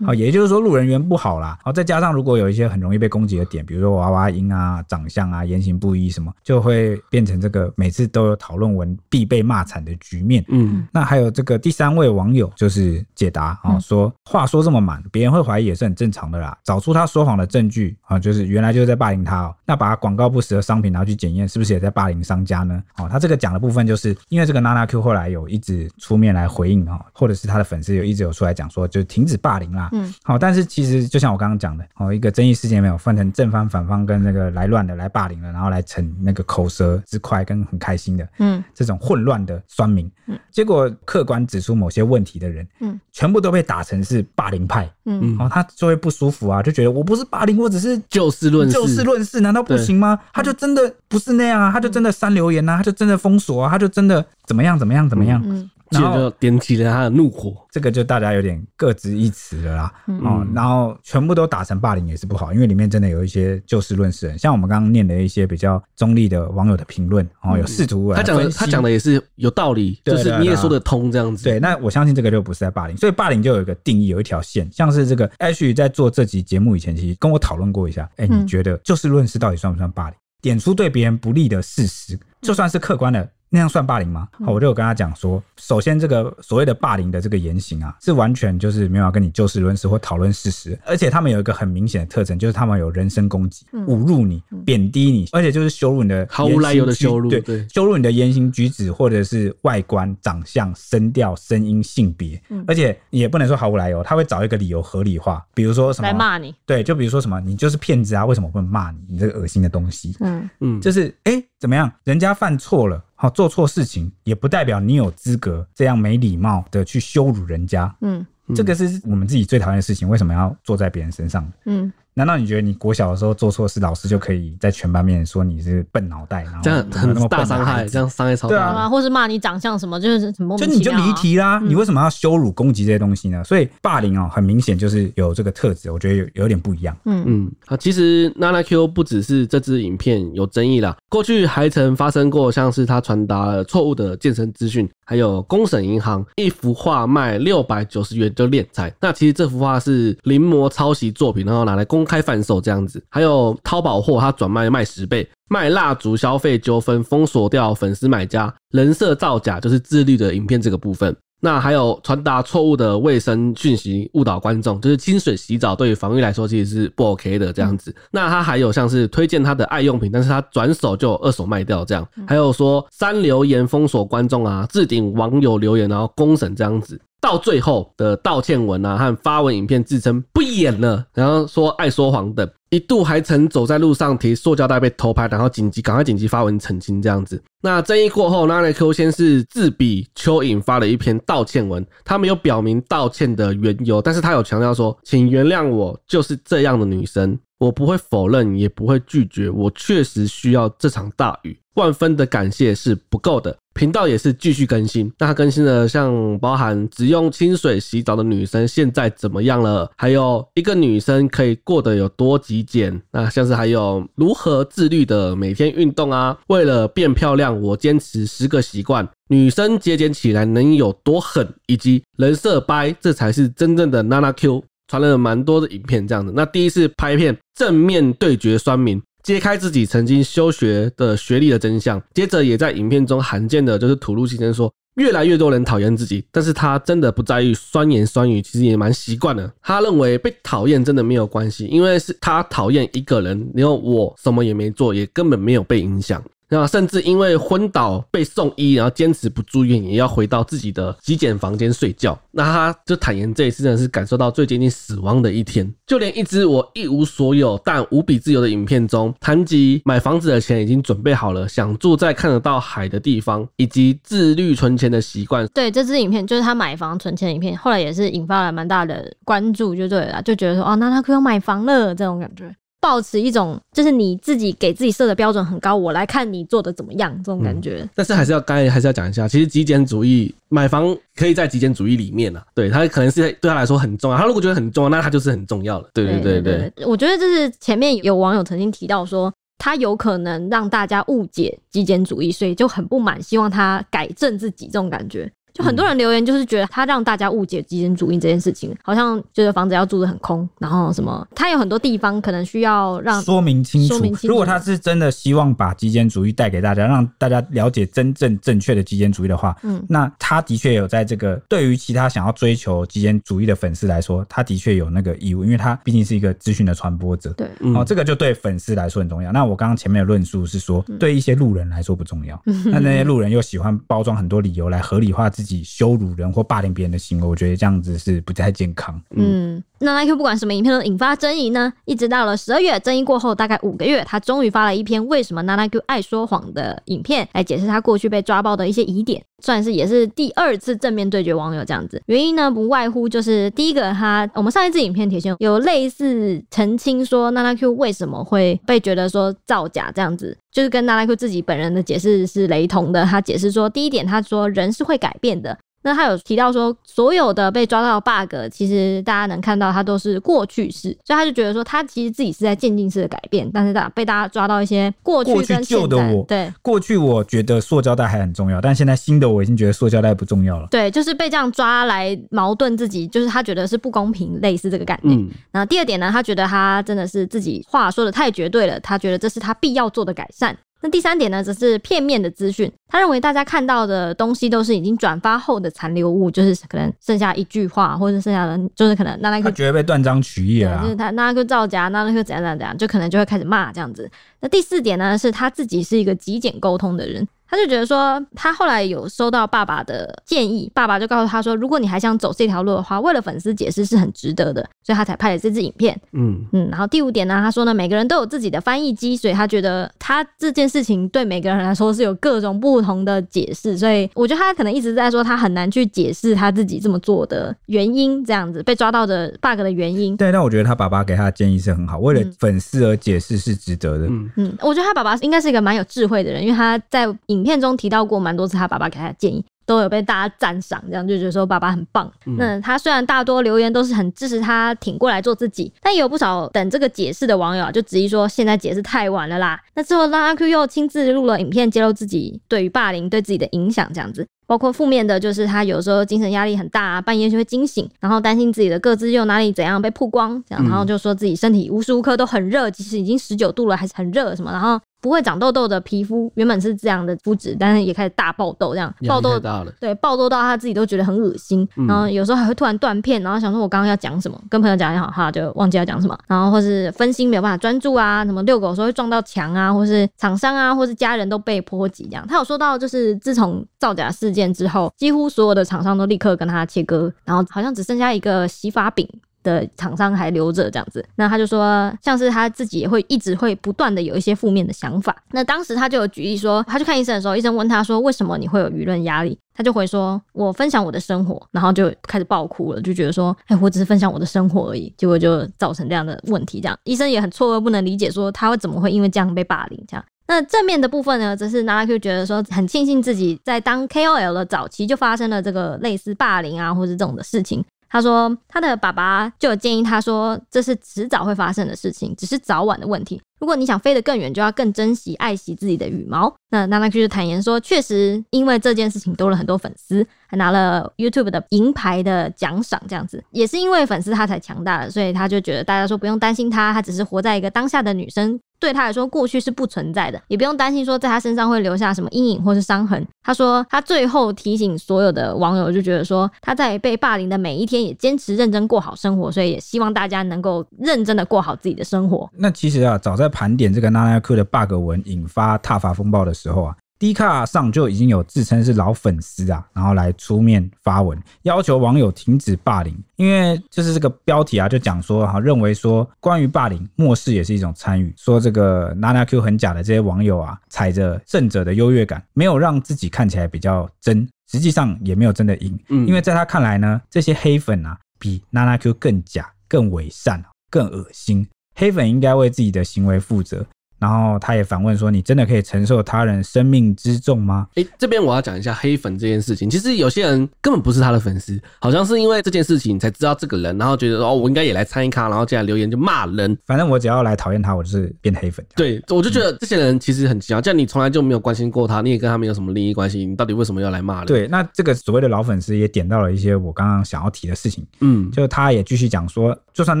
好，也就是说路人缘不好啦。好，再加上如果有一些很容易被攻击的点，比如说娃娃音啊、长相啊、言行不一什么，就会变成这个每次都有讨论文必被骂惨的局面。嗯，那还有这个第三位网友就是解答啊，说话说这么满，别人会怀疑也是很正常的啦。找出他说谎的证据啊，就是原来就是在霸凌他哦。那把广告不实的商品拿去检验，是不是也在霸凌商家呢？哦，他这个讲的部分就是因为这个娜娜 Q 后来有一直出面来回应啊，或者是他的粉丝有一直有出来讲说，就停止霸凌啦。嗯，好，但是其实就像我刚刚讲的，哦，一个争议事件没有分成正方、反方跟那个来乱的、来霸凌的，然后来逞那个口舌之快跟很开心的，嗯，这种混乱的酸民，嗯，结果客观指出某些问题的人，嗯，全部都被打成是霸凌派，嗯，哦，他就会不舒服啊，就觉得我不是霸凌，我只是就事论事，就事论事，难道不行吗？他就真的不是那样啊，他就真的删留言啊，他就真的封锁啊，他就真的怎么样怎么样怎么样。嗯嗯然后就点起了他的怒火，这个就大家有点各执一词了啦。嗯、哦，然后全部都打成霸凌也是不好，因为里面真的有一些就事论事，像我们刚刚念的一些比较中立的网友的评论，哦，有试图他讲的他讲的也是有道理，就是你也说得通这样子。对，那我相信这个就不是在霸凌，所以霸凌就有一个定义，有一条线，像是这个 Ash 在做这集节目以前，其实跟我讨论过一下，哎，你觉得就事论事到底算不算霸凌？点出对别人不利的事实，就算是客观的。那样算霸凌吗？好，我就有跟他讲说，首先这个所谓的霸凌的这个言行啊，是完全就是没有要跟你就事论事或讨论事实，而且他们有一个很明显的特征，就是他们有人身攻击、侮辱你、贬低你，而且就是羞辱你的毫无来由的羞辱，对，对，羞辱你的言行举止或者是外观、长相、声调、声音、性别，而且也不能说毫无来由，他会找一个理由合理化，比如说什么来骂你，对，就比如说什么你就是骗子啊，为什么不能骂你？你这个恶心的东西，嗯嗯，就是哎、欸，怎么样？人家犯错了。好，做错事情也不代表你有资格这样没礼貌的去羞辱人家。嗯，这个是我们自己最讨厌的事情，为什么要做在别人身上？嗯。难道你觉得你国小的时候做错事，老师就可以在全班面前说你是笨脑袋，然后这样很大伤害，这样伤害超大，对啊，或是骂你长相什么，就是什么、啊，就你就离题啦、嗯。你为什么要羞辱、攻击这些东西呢？所以霸凌哦，很明显就是有这个特质，我觉得有有点不一样。嗯嗯，啊，其实娜娜 Q 不只是这支影片有争议啦，过去还曾发生过像是他传达了错误的健身资讯，还有工省银行一幅画卖六百九十元就敛财。那其实这幅画是临摹抄袭作品，然后拿来公开贩售这样子。还有淘宝货，它转卖卖十倍，卖蜡烛消费纠纷，封锁掉粉丝买家，人设造假，就是自律的影片这个部分。那还有传达错误的卫生讯息，误导观众，就是清水洗澡对于防疫来说其实是不 OK 的这样子。那他还有像是推荐他的爱用品，但是他转手就二手卖掉这样。还有说删留言封锁观众啊，置顶网友留言然后公审这样子。到最后的道歉文啊和发文影片自称不演了，然后说爱说谎等，一度还曾走在路上提塑胶袋被偷拍，然后紧急赶快紧急发文澄清这样子。那争议过后，NanaQ 先是自比蚯蚓发了一篇道歉文，他没有表明道歉的缘由，但是他有强调说，请原谅我就是这样的女生。我不会否认，也不会拒绝。我确实需要这场大雨，万分的感谢是不够的。频道也是继续更新，那它更新了像包含只用清水洗澡的女生现在怎么样了，还有一个女生可以过得有多极简。那像是还有如何自律的每天运动啊，为了变漂亮，我坚持十个习惯，女生节俭起来能有多狠，以及人设掰，这才是真正的娜娜 Q。传了蛮多的影片，这样子。那第一次拍片，正面对决酸民，揭开自己曾经休学的学历的真相。接着也在影片中罕见的就是吐露心声，说越来越多人讨厌自己，但是他真的不在意酸言酸语，其实也蛮习惯的。他认为被讨厌真的没有关系，因为是他讨厌一个人，然后我什么也没做，也根本没有被影响。那甚至因为昏倒被送医，然后坚持不住院，也要回到自己的极简房间睡觉。那他就坦言，这一次真的是感受到最接近死亡的一天。就连一支我一无所有但无比自由的影片中，谈及买房子的钱已经准备好了，想住在看得到海的地方，以及自律存钱的习惯。对，这支影片就是他买房存钱的影片，后来也是引发了蛮大的关注，就对了，就觉得说，哦，那他可要买房了这种感觉。抱持一种就是你自己给自己设的标准很高，我来看你做的怎么样这种感觉。嗯、但是还是要刚才还是要讲一下，其实极简主义买房可以在极简主义里面啊，对他可能是对他来说很重要。他如果觉得很重要，那他就是很重要了。对对对对，对，对，我觉得就是前面有网友曾经提到说，他有可能让大家误解极简主义，所以就很不满，希望他改正自己这种感觉。就很多人留言，就是觉得他让大家误解极简主义这件事情，好像觉得房子要住的很空，然后什么，他有很多地方可能需要让说明清楚。如果他是真的希望把极简主义带给大家，让大家了解真正正确的极简主义的话，嗯，那他的确有在这个对于其他想要追求极简主义的粉丝来说，他的确有那个义务，因为他毕竟是一个资讯的传播者。对，哦，这个就对粉丝来说很重要。那我刚刚前面的论述是说，对一些路人来说不重要，那那些路人又喜欢包装很多理由来合理化自己羞辱人或霸凌别人的行为，我觉得这样子是不太健康。嗯，那 NanaQ 不管什么影片都引发争议呢，一直到了十二月，争议过后大概五个月，他终于发了一篇为什么 NanaQ 爱说谎的影片，来解释他过去被抓爆的一些疑点，算是也是第二次正面对决网友这样子。原因呢，不外乎就是第一个他，我们上一次影片贴前有类似澄清说 NanaQ 为什么会被觉得说造假这样子，就是跟 NanaQ 自己本人的解释是雷同的。他解释说，第一点他说人是会改变的。那他有提到说，所有的被抓到的 bug，其实大家能看到，它都是过去式，所以他就觉得说，他其实自己是在渐进式的改变，但是大被大家抓到一些过去跟旧的我，对，过去我觉得塑胶袋还很重要，但现在新的我已经觉得塑胶袋不重要了。对，就是被这样抓来矛盾自己，就是他觉得是不公平，类似这个概念。嗯。然后第二点呢，他觉得他真的是自己话说的太绝对了，他觉得这是他必要做的改善。那第三点呢，则是片面的资讯。他认为大家看到的东西都是已经转发后的残留物，就是可能剩下一句话，或者剩下的就是可能那那个觉得被断章取义了，就是他那那个造假，那那个怎样怎样怎样，就可能就会开始骂这样子。那第四点呢，是他自己是一个极简沟通的人。他就觉得说，他后来有收到爸爸的建议，爸爸就告诉他说，如果你还想走这条路的话，为了粉丝解释是很值得的，所以他才拍了这支影片。嗯嗯，然后第五点呢，他说呢，每个人都有自己的翻译机，所以他觉得他这件事情对每个人来说是有各种不同的解释，所以我觉得他可能一直在说他很难去解释他自己这么做的原因，这样子被抓到的 bug 的原因。对，那我觉得他爸爸给他的建议是很好，为了粉丝而解释是值得的。嗯嗯，我觉得他爸爸应该是一个蛮有智慧的人，因为他在影。影片中提到过蛮多次，他爸爸给他的建议都有被大家赞赏，这样就觉得说爸爸很棒。嗯、那他虽然大多留言都是很支持他挺过来做自己，但也有不少等这个解释的网友啊，就质疑说现在解释太晚了啦。那之后，让阿 Q 又亲自录了影片，揭露自己对于霸凌对自己的影响，这样子，包括负面的就是他有时候精神压力很大啊，半夜就会惊醒，然后担心自己的各自又哪里怎样被曝光，这样，然后就说自己身体无时无刻都很热，即使已经十九度了还是很热什么，然后。不会长痘痘的皮肤原本是这样的肤质，但是也开始大爆痘，这样爆痘对爆痘到他自己都觉得很恶心，嗯、然后有时候还会突然断片，然后想说我刚刚要讲什么，跟朋友讲一好哈，就忘记要讲什么，然后或是分心没有办法专注啊，什么遛狗的时候会撞到墙啊，或是厂商啊，或是家人都被波及这样。他有说到，就是自从造假事件之后，几乎所有的厂商都立刻跟他切割，然后好像只剩下一个洗发饼。的厂商还留着这样子，那他就说，像是他自己也会一直会不断的有一些负面的想法。那当时他就有举例说，他去看医生的时候，医生问他说，为什么你会有舆论压力？他就回说，我分享我的生活，然后就开始爆哭了，就觉得说，哎，我只是分享我的生活而已，结果就造成这样的问题。这样，医生也很错愕，不能理解说他会怎么会因为这样被霸凌。这样，那正面的部分呢，则是 NanaQ 觉得说，很庆幸自己在当 KOL 的早期就发生了这个类似霸凌啊，或是这种的事情。他说，他的爸爸就有建议他说，这是迟早会发生的事情，只是早晚的问题。如果你想飞得更远，就要更珍惜、爱惜自己的羽毛。那 NanaQ 就坦言说，确实因为这件事情多了很多粉丝，还拿了 YouTube 的银牌的奖赏，这样子也是因为粉丝他才强大的，所以他就觉得大家说不用担心他，他只是活在一个当下的女生。对他来说，过去是不存在的，也不用担心说在他身上会留下什么阴影或是伤痕。他说，他最后提醒所有的网友，就觉得说他在被霸凌的每一天也坚持认真过好生活，所以也希望大家能够认真的过好自己的生活。那其实啊，早在盘点这个 NanaQ 的 bug 文引发挞伐风暴的时候啊。D 卡上就已经有自称是老粉丝啊，然后来出面发文，要求网友停止霸凌。因为就是这个标题啊，就讲说哈，认为说关于霸凌，漠视也是一种参与。说这个 NanaQ 很假的这些网友啊，踩着胜者的优越感，没有让自己看起来比较真，实际上也没有真的赢。嗯，因为在他看来呢，这些黑粉啊，比 NanaQ 更假、更伪善、更恶心。黑粉应该为自己的行为负责。然后他也反问说：“你真的可以承受他人生命之重吗？”诶，这边我要讲一下黑粉这件事情。其实有些人根本不是他的粉丝，好像是因为这件事情才知道这个人，然后觉得哦，我应该也来参与咖，然后进来留言就骂人。反正我只要来讨厌他，我就是变黑粉。对，我就觉得这些人其实很奇妙，这样你从来就没有关心过他，你也跟他没有什么利益关系，你到底为什么要来骂人？对，那这个所谓的老粉丝也点到了一些我刚刚想要提的事情。嗯，就他也继续讲说，就算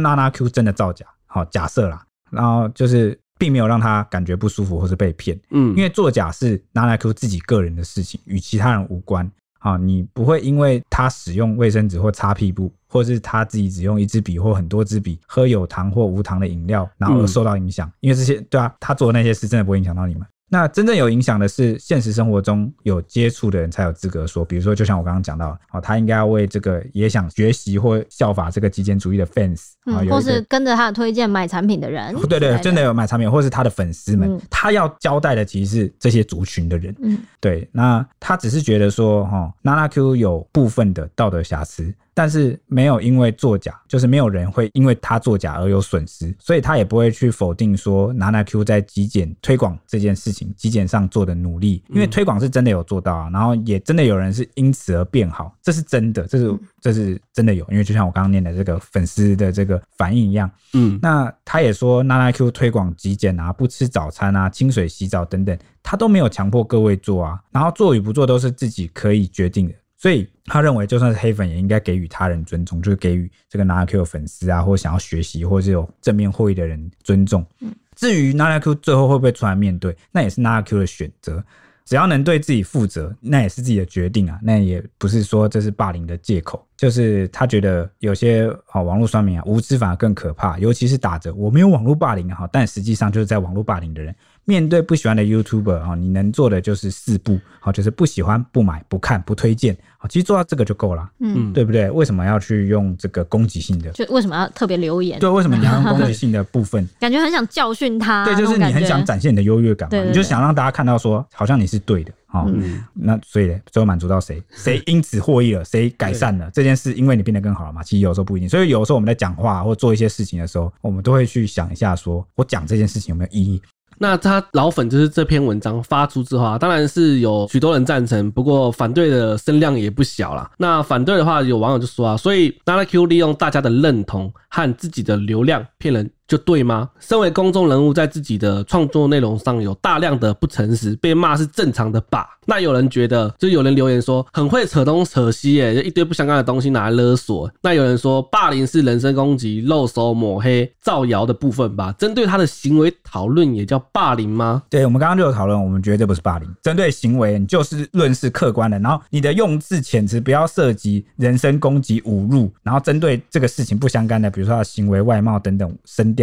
NanaQ 真的造假，好假设啦，然后就是。并没有让他感觉不舒服或是被骗，嗯，因为作假是拿来克自己个人的事情，与其他人无关啊。你不会因为他使用卫生纸或擦屁股，或是他自己只用一支笔或很多支笔，喝有糖或无糖的饮料，然后而受到影响。因为这些，对啊，他做的那些事真的不会影响到你们。那真正有影响的是现实生活中有接触的人才有资格说，比如说，就像我刚刚讲到，哦，他应该要为这个也想学习或效法这个极简主义的 fans，嗯，或是跟着他的推荐买产品的人，对对，真的有买产品，或是他的粉丝们，他要交代的其实是这些族群的人，嗯，对，那他只是觉得说，哈，NanaQ 有部分的道德瑕疵。但是没有因为作假，就是没有人会因为他作假而有损失，所以他也不会去否定说 NanaQ 在极简推广这件事情、极简上做的努力，因为推广是真的有做到啊，然后也真的有人是因此而变好，这是真的，这是这是真的有，因为就像我刚刚念的这个粉丝的这个反应一样，嗯，那他也说 NanaQ 推广极简啊，不吃早餐啊，清水洗澡等等，他都没有强迫各位做啊，然后做与不做都是自己可以决定的。所以他认为，就算是黑粉，也应该给予他人尊重，就是给予这个 NanaQ 的粉丝啊，或想要学习，或是有正面获益的人尊重。至于 NanaQ 最后会不会出来面对，那也是 NanaQ 的选择。只要能对自己负责，那也是自己的决定啊，那也不是说这是霸凌的借口。就是他觉得有些啊网络酸民啊无知反而更可怕，尤其是打着我没有网络霸凌啊，但实际上就是在网络霸凌的人。面对不喜欢的 YouTuber 啊，你能做的就是四不，好，就是不喜欢、不买、不看、不推荐，好，其实做到这个就够了，嗯，对不对？为什么要去用这个攻击性的？就为什么要特别留言？对，为什么你要用攻击性的部分？感觉很想教训他，对，就是你很想展现你的优越感嘛，你就想让大家看到说，好像你是对的，好，嗯，那所以呢，最后满足到谁？谁因此获益了？谁改善了这件事？因为你变得更好了嘛？其实有时候不一定，所以有时候我们在讲话或做一些事情的时候，我们都会去想一下，说我讲这件事情有没有意义？那他老粉就是这篇文章发出之后啊，当然是有许多人赞成，不过反对的声量也不小啦。那反对的话，有网友就说啊，所以 NanaQ 利用大家的认同和自己的流量骗人。就对吗？身为公众人物，在自己的创作内容上有大量的不诚实，被骂是正常的吧？那有人觉得，就有人留言说很会扯东扯西，耶，就一堆不相干的东西拿来勒索。那有人说霸凌是人身攻击、露手抹黑、造谣的部分吧？针对他的行为讨论也叫霸凌吗？对，我们刚刚就有讨论，我们觉得这不是霸凌。针对行为，你就是论事、客观的，然后你的用字遣词不要涉及人身攻击、侮辱，然后针对这个事情不相干的，比如说他的行为、外貌等等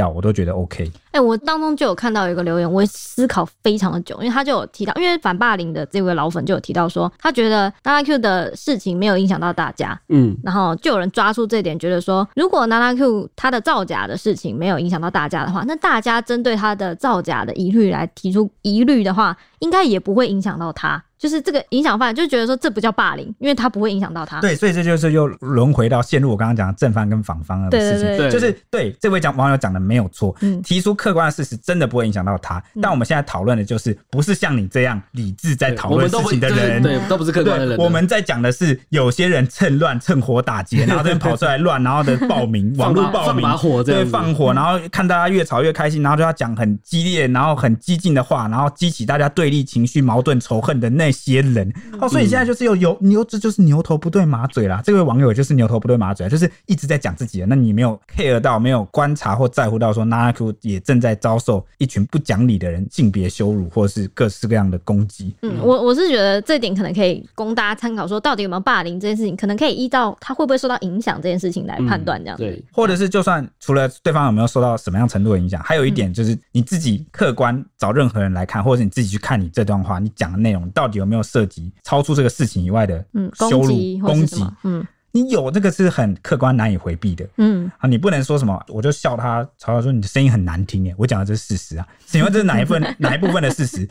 声。我都觉得 OK。哎、欸，我当中就有看到一个留言，我思考非常的久，因为他就有提到，因为反霸凌的这位老粉就有提到说，他觉得 NanaQ 的事情没有影响到大家，嗯，然后就有人抓住这点，觉得说，如果 NanaQ 他的造假的事情没有影响到大家的话，那大家针对他的造假的疑虑来提出疑虑的话，应该也不会影响到他。就是这个影响范围，就觉得说这不叫霸凌，因为他不会影响到他。对，所以这就是又轮回到陷入我刚刚讲的正方跟反方的事情。对对对，就是对这位讲网友讲的没有错，嗯，提出客观的事实真的不会影响到他。嗯、但我们现在讨论的就是不是像你这样理智在讨论事情的人，对，都不是客观的人。我们在讲的是有些人趁乱趁火打劫，然后这边跑出来乱，然后的报名 网络报名放火，对，放火，然后看大家越吵越开心，然后就要讲很激烈，然后很激进的话，然后激起大家对立情绪、矛盾仇恨的那些人。哦，所以现在就是有有牛，这就是牛头不对马嘴啦。这位网友就是牛头不对马嘴，就是一直在讲自己的。那你没有 care 到，没有观察或在乎到，说 NanaQ 也正在遭受一群不讲理的人性别羞辱，或是各式各样的攻击。嗯，我我是觉得这点可能可以供大家参考，说到底有没有霸凌这件事情，可能可以依照他会不会受到影响这件事情来判断，这样、嗯、对。或者是就算除了对方有没有受到什么样程度的影响，还有一点就是你自己客观找任何人来看，或者是你自己去看你这段话，你讲的内容到底有没有涉及超出这个事情以外的羞辱、攻击，嗯。你有这个是很客观难以回避的，嗯啊，你不能说什么，我就笑他，嘲笑说你的声音很难听耶，我讲的这是事实啊，请问这是哪一份 哪一部分的事实？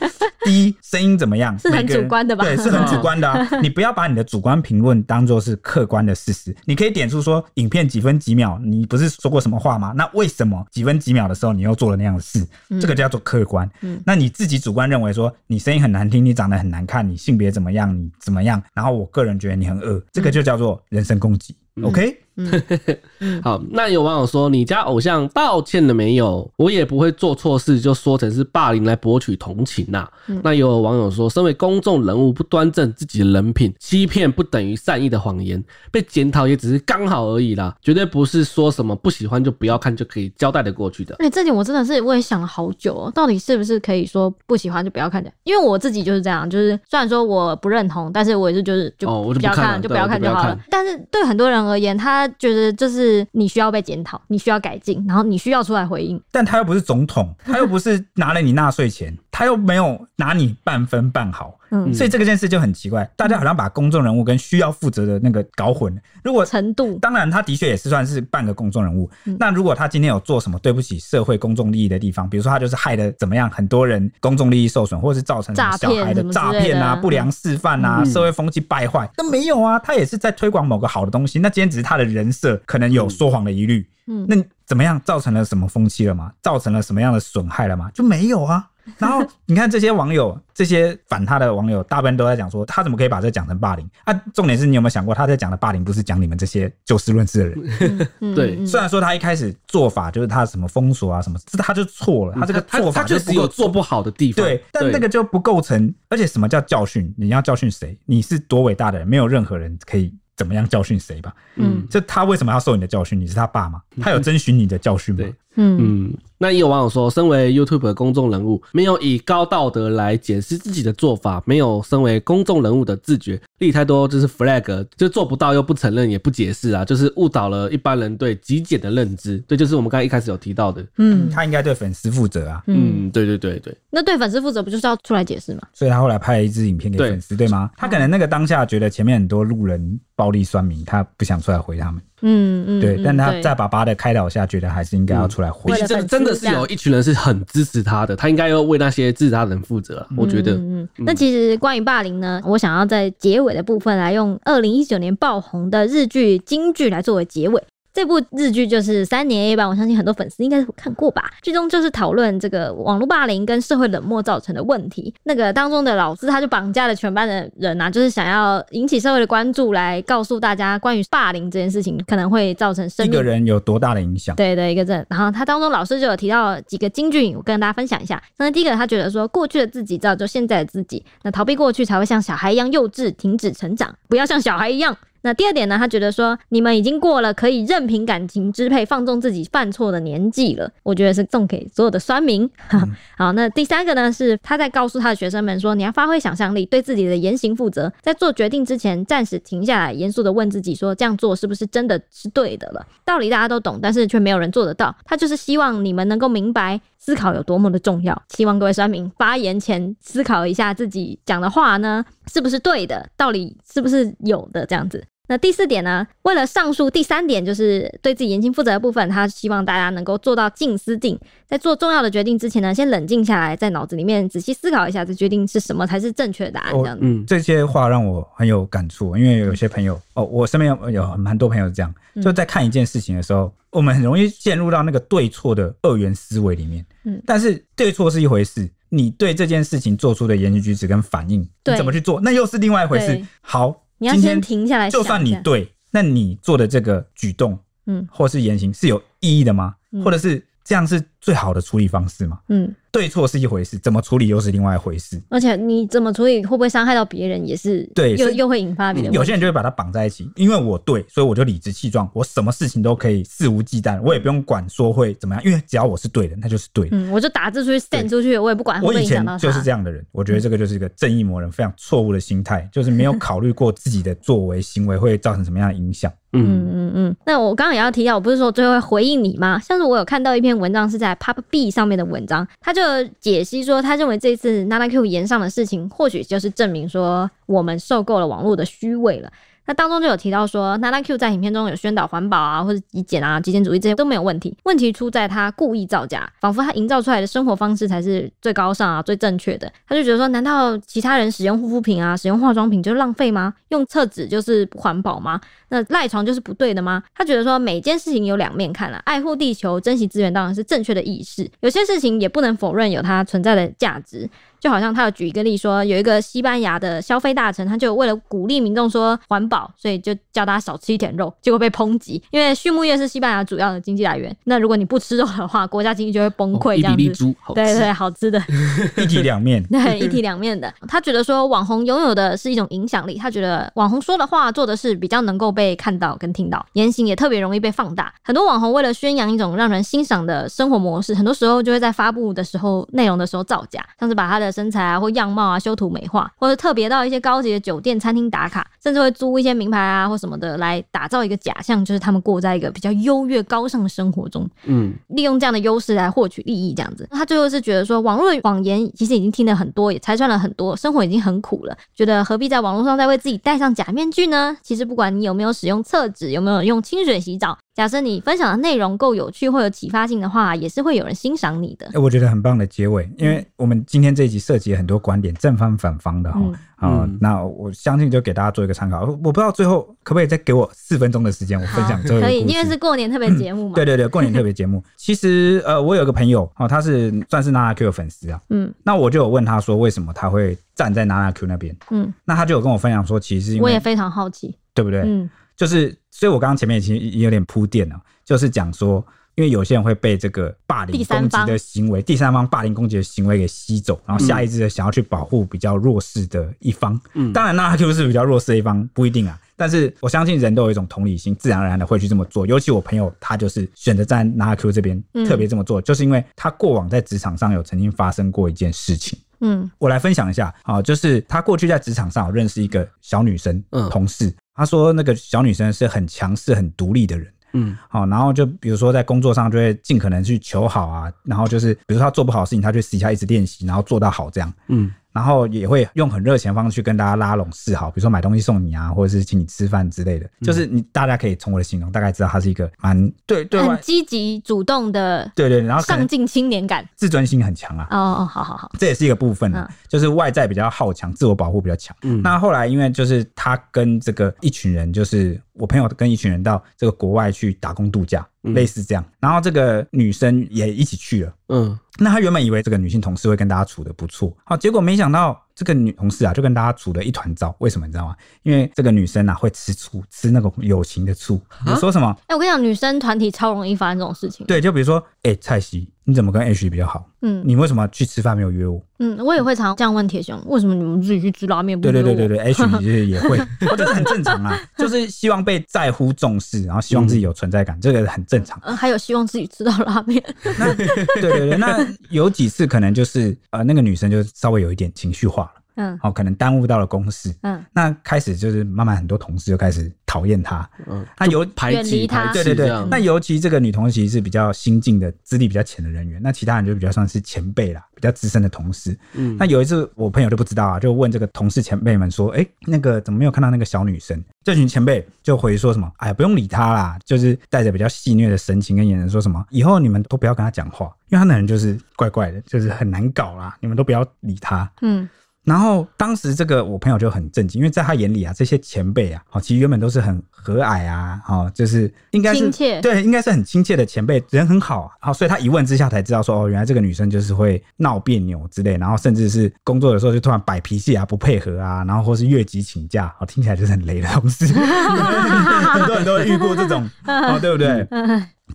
第一，声音怎么样？是很主观的吧？对，是很主观的啊。你不要把你的主观评论当做是客观的事实。你可以点出说，影片几分几秒，你不是说过什么话吗？那为什么几分几秒的时候你又做了那样的事？这个叫做客观。嗯，那你自己主观认为说你声音很难听，你长得很难看，你性别怎么样，你怎么样？然后我个人觉得你很恶，这个就叫做人身攻击。OK。嗯，好，那有网友说，你家偶像道歉了没有？我也不会做错事就说成是霸凌来博取同情呐、啊。嗯、那有网友说，身为公众人物不端正自己的人品，欺骗不等于善意的谎言，被检讨也只是刚好而已啦，绝对不是说什么不喜欢就不要看就可以交代的过去的。哎、欸，这点我真的是我也想了好久哦，到底是不是可以说不喜欢就不要看的？因为我自己就是这样，就是虽然说我不认同，但是我也是就是就不要看，就不要看就好了。但是对很多人而言，他觉得就。是你需要被检讨，你需要改进，然后你需要出来回应。但他又不是总统，他又不是拿了你纳税钱，他又没有拿你半分半毫。嗯，所以这个件事就很奇怪，大家好像把公众人物跟需要负责的那个搞混了。如果程度，当然他的确也是算是半个公众人物。嗯、那如果他今天有做什么对不起社会公众利益的地方，比如说他就是害的怎么样，很多人公众利益受损，或是造成小孩的诈骗啊、不良示范啊、嗯、社会风气败坏，那没有啊，他也是在推广某个好的东西。那今天只是他的人设可能有说谎的疑虑。嗯，那怎么样造成了什么风气了吗？造成了什么样的损害了吗？就没有啊。然后你看这些网友，这些反他的网友，大部分都在讲说，他怎么可以把这讲成霸凌啊？重点是你有没有想过，他在讲的霸凌不是讲你们这些就事论事的人？嗯、对，虽然说他一开始做法就是他什么封锁啊什么，这他就错了，他这个做法就只有做不好的地方。对，但那个就不构成。而且什么叫教训？你要教训谁？你是多伟大的人？没有任何人可以。怎么样教训谁吧？嗯，就他为什么要受你的教训？你是他爸吗？他有征询你的教训吗？嗯嗯，那也有网友说，身为 YouTube 的公众人物，没有以高道德来解释自己的做法，没有身为公众人物的自觉，立太多就是 flag，就做不到又不承认也不解释啊，就是误导了一般人对极简的认知。对，就是我们刚才一开始有提到的。嗯他应该对粉丝负责啊，嗯，对对对对，那对粉丝负责不就是要出来解释吗？所以他后来拍了一支影片给粉丝，对吗？他可能那个当下觉得前面很多路人暴力酸民，他不想出来回他们，嗯嗯，对，嗯但他在爸爸的开导下，觉得还是应该要出来回这真的是有一群人是很支持他的，他应该要为那些支持他的人负责啊。我觉得，嗯嗯，那其实关于霸凌呢，我想要在结尾的部分来用二零一九年爆红的日剧京剧来作为结尾。这部日剧就是三年 A 班，我相信很多粉丝应该看过吧。剧中就是讨论这个网络霸凌跟社会冷漠造成的问题。那个当中的老师他就绑架了全班的人啊，就是想要引起社会的关注，来告诉大家关于霸凌这件事情可能会造成生一命个人有多大的影响？对的一个证，然后他当中老师就有提到几个金句，我跟大家分享一下。那第一个，他觉得说，过去的自己造就现在的自己，那逃避过去才会像小孩一样幼稚，停止成长，不要像小孩一样。那第二点呢，他觉得说，你们已经过了可以任凭感情支配、放纵自己犯错的年纪了。我觉得是送给所有的酸民。嗯、好，那第三个呢，是他在告诉他的学生们说，你要发挥想象力，对自己的言行负责，在做决定之前，暂时停下来，严肃的问自己说，这样做是不是真的是对的了？道理大家都懂，但是却没有人做得到。他就是希望你们能够明白思考有多么的重要。希望各位酸民发言前思考一下自己讲的话呢，是不是对的，道理是不是有的，这样子。那第四点呢？为了上述第三点，就是对自己言行负责的部分，他希望大家能够做到静思定，在做重要的决定之前呢，先冷静下来，在脑子里面仔细思考一下，这决定是什么才是正确的答案。这样子，嗯，这些话让我很有感触，因为有些朋友哦，我身边有有蛮多朋友这样，就在看一件事情的时候，我们很容易陷入到那个对错的二元思维里面。嗯，但是对错是一回事，你对这件事情做出的言行举止跟反应，你怎么去做，那又是另外一回事。好。你要先停下来，就算你对，那你做的这个举动，嗯，或是言行是有意义的吗？嗯、或者是这样是最好的处理方式嘛？嗯。对错是一回事，怎么处理又是另外一回事。而且你怎么处理，会不会伤害到别人，也是对，又又会引发别人。有些人就会把它绑在一起，因为我对，所以我就理直气壮，我什么事情都可以肆无忌惮，我也不用管说会怎么样，因为只要我是对的，那就是对的。嗯，我就打字出去，send 出去，我也不管会不会影响到他。我以前就是这样的人，我觉得这个就是一个正义魔人非常错误的心态，就是没有考虑过自己的作为行为会造成什么样的影响。嗯嗯嗯。那我刚刚也要提到，我不是说最后会回应你吗？像是我有看到一篇文章是在 PopB 上面的文章，他就解析。说他认为这次 NanaQ 言上的事情，或许就是证明说我们受够了网络的虚伪了。那当中就有提到说，NanaQ 在影片中有宣导环保啊，或者极简啊、极简主义这些都没有问题。问题出在他故意造假，仿佛他营造出来的生活方式才是最高尚啊、最正确的。他就觉得说，难道其他人使用护肤品啊、使用化妆品就是浪费吗？用厕纸就是不环保吗？那赖床就是不对的吗？他觉得说，每件事情有两面看了，爱护地球、珍惜资源当然是正确的意识，有些事情也不能否认有它存在的价值。就好像他有举一个例说，有一个西班牙的消费大臣，他就为了鼓励民众说环保，所以就叫大家少吃一点肉，结果被抨击。因为畜牧业是西班牙主要的经济来源，那如果你不吃肉的话，国家经济就会崩溃。这样子，哦、一比一好对，对对，好吃的，一体两面，对，一体两面的。他觉得说网红拥有的是一种影响力，他觉得网红说的话、做的事比较能够被看到跟听到，言行也特别容易被放大。很多网红为了宣扬一种让人欣赏的生活模式，很多时候就会在发布的时候、内容的时候造假，像是把他的身材啊或样貌啊修图美化，或者特别到一些高级的酒店、餐厅打卡，甚至会租一些名牌啊或什么的来打造一个假象，就是他们过在一个比较优越、高尚的生活中。嗯，利用这样的优势来获取利益，这样子。他最后是觉得说，网络谎言其实已经听了很多，也拆穿了很多，生活已经很苦了，觉得何必在网络上再为自己戴上假面具呢？其实不管你有没有使用厕纸，有没有用清水洗澡。假设你分享的内容够有趣或有启发性的话，也是会有人欣赏你的。我觉得很棒的结尾，因为我们今天这一集涉及很多观点，正方反方的哈。啊、嗯，那我相信就给大家做一个参考。我不知道最后可不可以再给我四分钟的时间，我分享最后一个。可以，因为是过年特别节目嘛、嗯。对对对，过年特别节目。其实呃，我有个朋友哦，他是算是 NanaQ 的粉丝啊。嗯。那我就有问他说，为什么他会站在 NanaQ 那边？嗯。那他就有跟我分享说，其实因为我也非常好奇，对不对？嗯。就是，所以我刚刚前面已经也有点铺垫了，就是讲说，因为有些人会被这个霸凌攻击的行为，第三方霸凌攻击的行为给吸走，然后下意识的想要去保护比较弱势的一方。嗯，当然，NanaQ 是比较弱势的一方，不一定啊。但是我相信人都有一种同理心，自然而然的会去这么做。尤其我朋友他就是选择在 NanaQ 这边特别这么做，嗯、就是因为他过往在职场上有曾经发生过一件事情。嗯，我来分享一下啊，就是他过去在职场上有认识一个小女生，嗯，同事，他说那个小女生是很强势、很独立的人。嗯，好，然后就比如说在工作上就会尽可能去求好啊，然后就是比如说他做不好的事情，他就私底下一直练习，然后做到好这样。嗯。然后也会用很热情的方式去跟大家拉拢示好，比如说买东西送你啊，或者是请你吃饭之类的。嗯、就是你大家可以从我的形容大概知道他是一个蛮对对很积极主动的对对，然后上进青年感，自尊心很强啊。哦哦，好好好，这也是一个部分、啊，嗯、就是外在比较好强，自我保护比较强。嗯，那后来因为就是他跟这个一群人，就是我朋友跟一群人到这个国外去打工度假。类似这样，然后这个女生也一起去了。嗯，那她原本以为这个女性同事会跟大家处的不错，好，结果没想到这个女同事啊，就跟大家处的一团糟。为什么你知道吗？因为这个女生啊会吃醋，吃那种友情的醋。你说什么？哎、欸，我跟你讲，女生团体超容易发生这种事情。对，就比如说，哎、欸，蔡西。你怎么跟 H 比较好？嗯，你为什么去吃饭没有约我？嗯，我也会常常这样问铁熊，为什么你们自己去吃拉面？对对对对对，H 其实也会，我觉得很正常啊，就是希望被在乎重视，然后希望自己有存在感，嗯、这个很正常。嗯，还有希望自己吃到拉面。那对对对，那有几次可能就是呃，那个女生就稍微有一点情绪化了。嗯，好，可能耽误到了公事。嗯，那开始就是慢慢很多同事就开始讨厌他。嗯，那尤排挤他。对对对。那尤其这个女同事其实是比较新进的、资历比较浅的人员，那其他人就比较算是前辈啦，比较资深的同事。嗯，那有一次我朋友就不知道啊，就问这个同事前辈们说：“哎，那个怎么没有看到那个小女生？”这群前辈就回说什么：“哎呀，不用理他啦。”就是带着比较戏谑的神情跟眼神说什么：“以后你们都不要跟他讲话，因为他那人就是怪怪的，就是很难搞啦，你们都不要理他。”嗯。然后当时这个我朋友就很震惊，因为在他眼里啊，这些前辈啊，好，其实原本都是很和蔼啊，好，就是应该是亲切，对，应该是很亲切的前辈，人很好啊，好，所以他一问之下才知道说，哦，原来这个女生就是会闹别扭之类，然后甚至是工作的时候就突然摆脾气啊，不配合啊，然后或是越级请假，好，听起来就是很雷的同事，很多人都遇过这种，哦，对不对？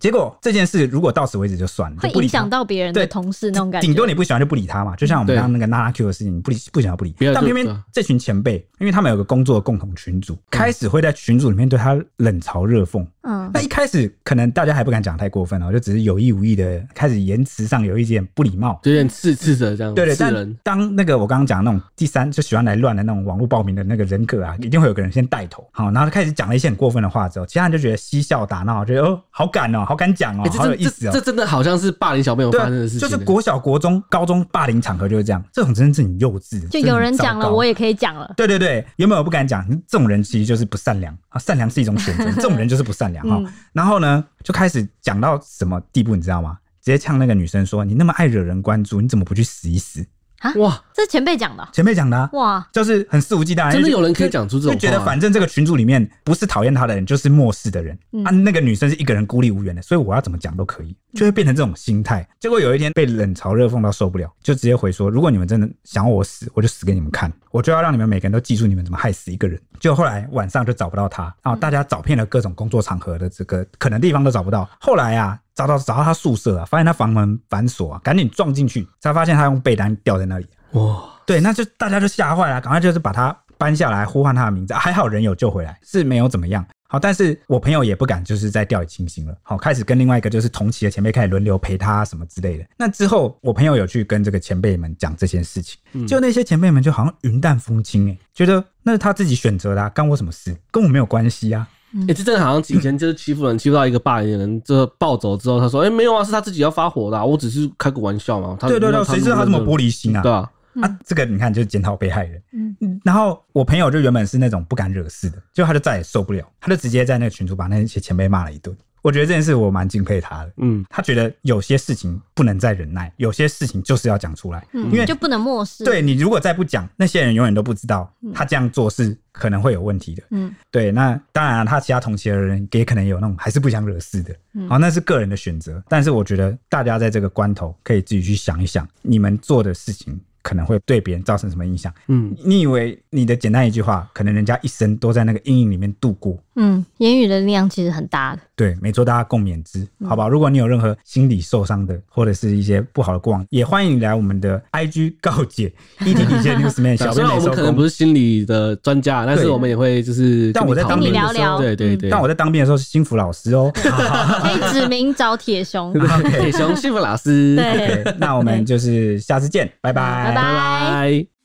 结果这件事如果到此为止就算了，会影响到别人的同事那种感觉。顶多你不喜欢就不理他嘛，就像我们刚刚那个 NanaQ 的事情，你不理不想要不理。但偏偏这群前辈，因为他们有个工作的共同群组，开始会在群组里面对他冷嘲热讽。嗯，那一开始可能大家还不敢讲太过分哦，就只是有意无意的开始言辞上有一点不礼貌，有点刺刺的这样。对对，但当那个我刚刚讲那种第三就喜欢来乱的那种网络报名的那个人格啊，一定会有个人先带头，好，然后他开始讲了一些很过分的话之后，其他人就觉得嬉笑打闹，觉得哦好敢哦。好敢讲哦，好有意思哦！这真的好像是霸凌小朋友发生的事情，就是国小、国中、高中霸凌场合就是这样。这种真的是很幼稚，就有人讲了，我也可以讲了。对对对，原本我不敢讲，这种人其实就是不善良啊，善良是一种选择，这种人就是不善良哈。然后呢，就开始讲到什么地步，你知道吗？直接呛那个女生说：“你那么爱惹人关注，你怎么不去死一死？”啊哇！这是前辈讲的，前辈讲的哇，就是很肆无忌惮。真的有人可以讲出这种话，就觉得反正这个群组里面不是讨厌他的人，就是漠视的人啊。那个女生是一个人孤立无援的，所以我要怎么讲都可以，就会变成这种心态。结果有一天被冷嘲热讽到受不了，就直接回说：如果你们真的想要我死，我就死给你们看，我就要让你们每个人都记住你们怎么害死一个人。就后来晚上就找不到他啊，大家找遍了各种工作场合的这个可能地方都找不到。后来啊。找到找到他宿舍啊，发现他房门反锁啊，赶紧撞进去，才发现他用被单吊在那里。哇，对，那就大家就吓坏了，赶快就是把他搬下来，呼唤他的名字，还好人有救回来，是没有怎么样。好，但是我朋友也不敢就是再掉以轻心了。好，开始跟另外一个就是同期的前辈开始轮流陪他什么之类的。那之后，我朋友有去跟这个前辈们讲这件事情，就那些前辈们就好像云淡风轻哎，觉得那是他自己选择的，干我什么事，跟我没有关系啊。哎、欸，这真的好像以前就是欺负人，欺负到一个霸凌的人，这暴走之后，他说：“哎、欸，没有啊，是他自己要发火的、啊，我只是开个玩笑嘛。他”对对对，谁知道他这么玻璃心啊？对啊，啊，这个你看就是检讨被害人。嗯，然后我朋友就原本是那种不敢惹事的，就他就再也受不了，他就直接在那个群组把那些前辈骂了一顿。我觉得这件事我蛮敬佩他的，嗯，他觉得有些事情不能再忍耐，有些事情就是要讲出来，嗯，因为就不能漠视。对，你如果再不讲，那些人永远都不知道他这样做是可能会有问题的，嗯，对。那当然，他其他同期的人也可能有那种还是不想惹事的，好，那是个人的选择。但是我觉得大家在这个关头可以自己去想一想，你们做的事情可能会对别人造成什么影响？嗯，你以为你的简单一句话，可能人家一生都在那个阴影里面度过。嗯，言语的力量其实很大的。对，没错，大家共勉之，嗯好吧？如果你有任何心理受伤的，或者是一些不好的过往，也欢迎你来我们的 IG 告解 ET 底线 Newsman 小编没收虽然我们可能不。是心理的专家，但是我们也会就是但我在当兵的时候跟你聊聊对对对，但我在当兵的时候是心福老师哦。可以指名找铁熊。铁熊幸福老师，对那我们就是下次见，拜拜拜拜。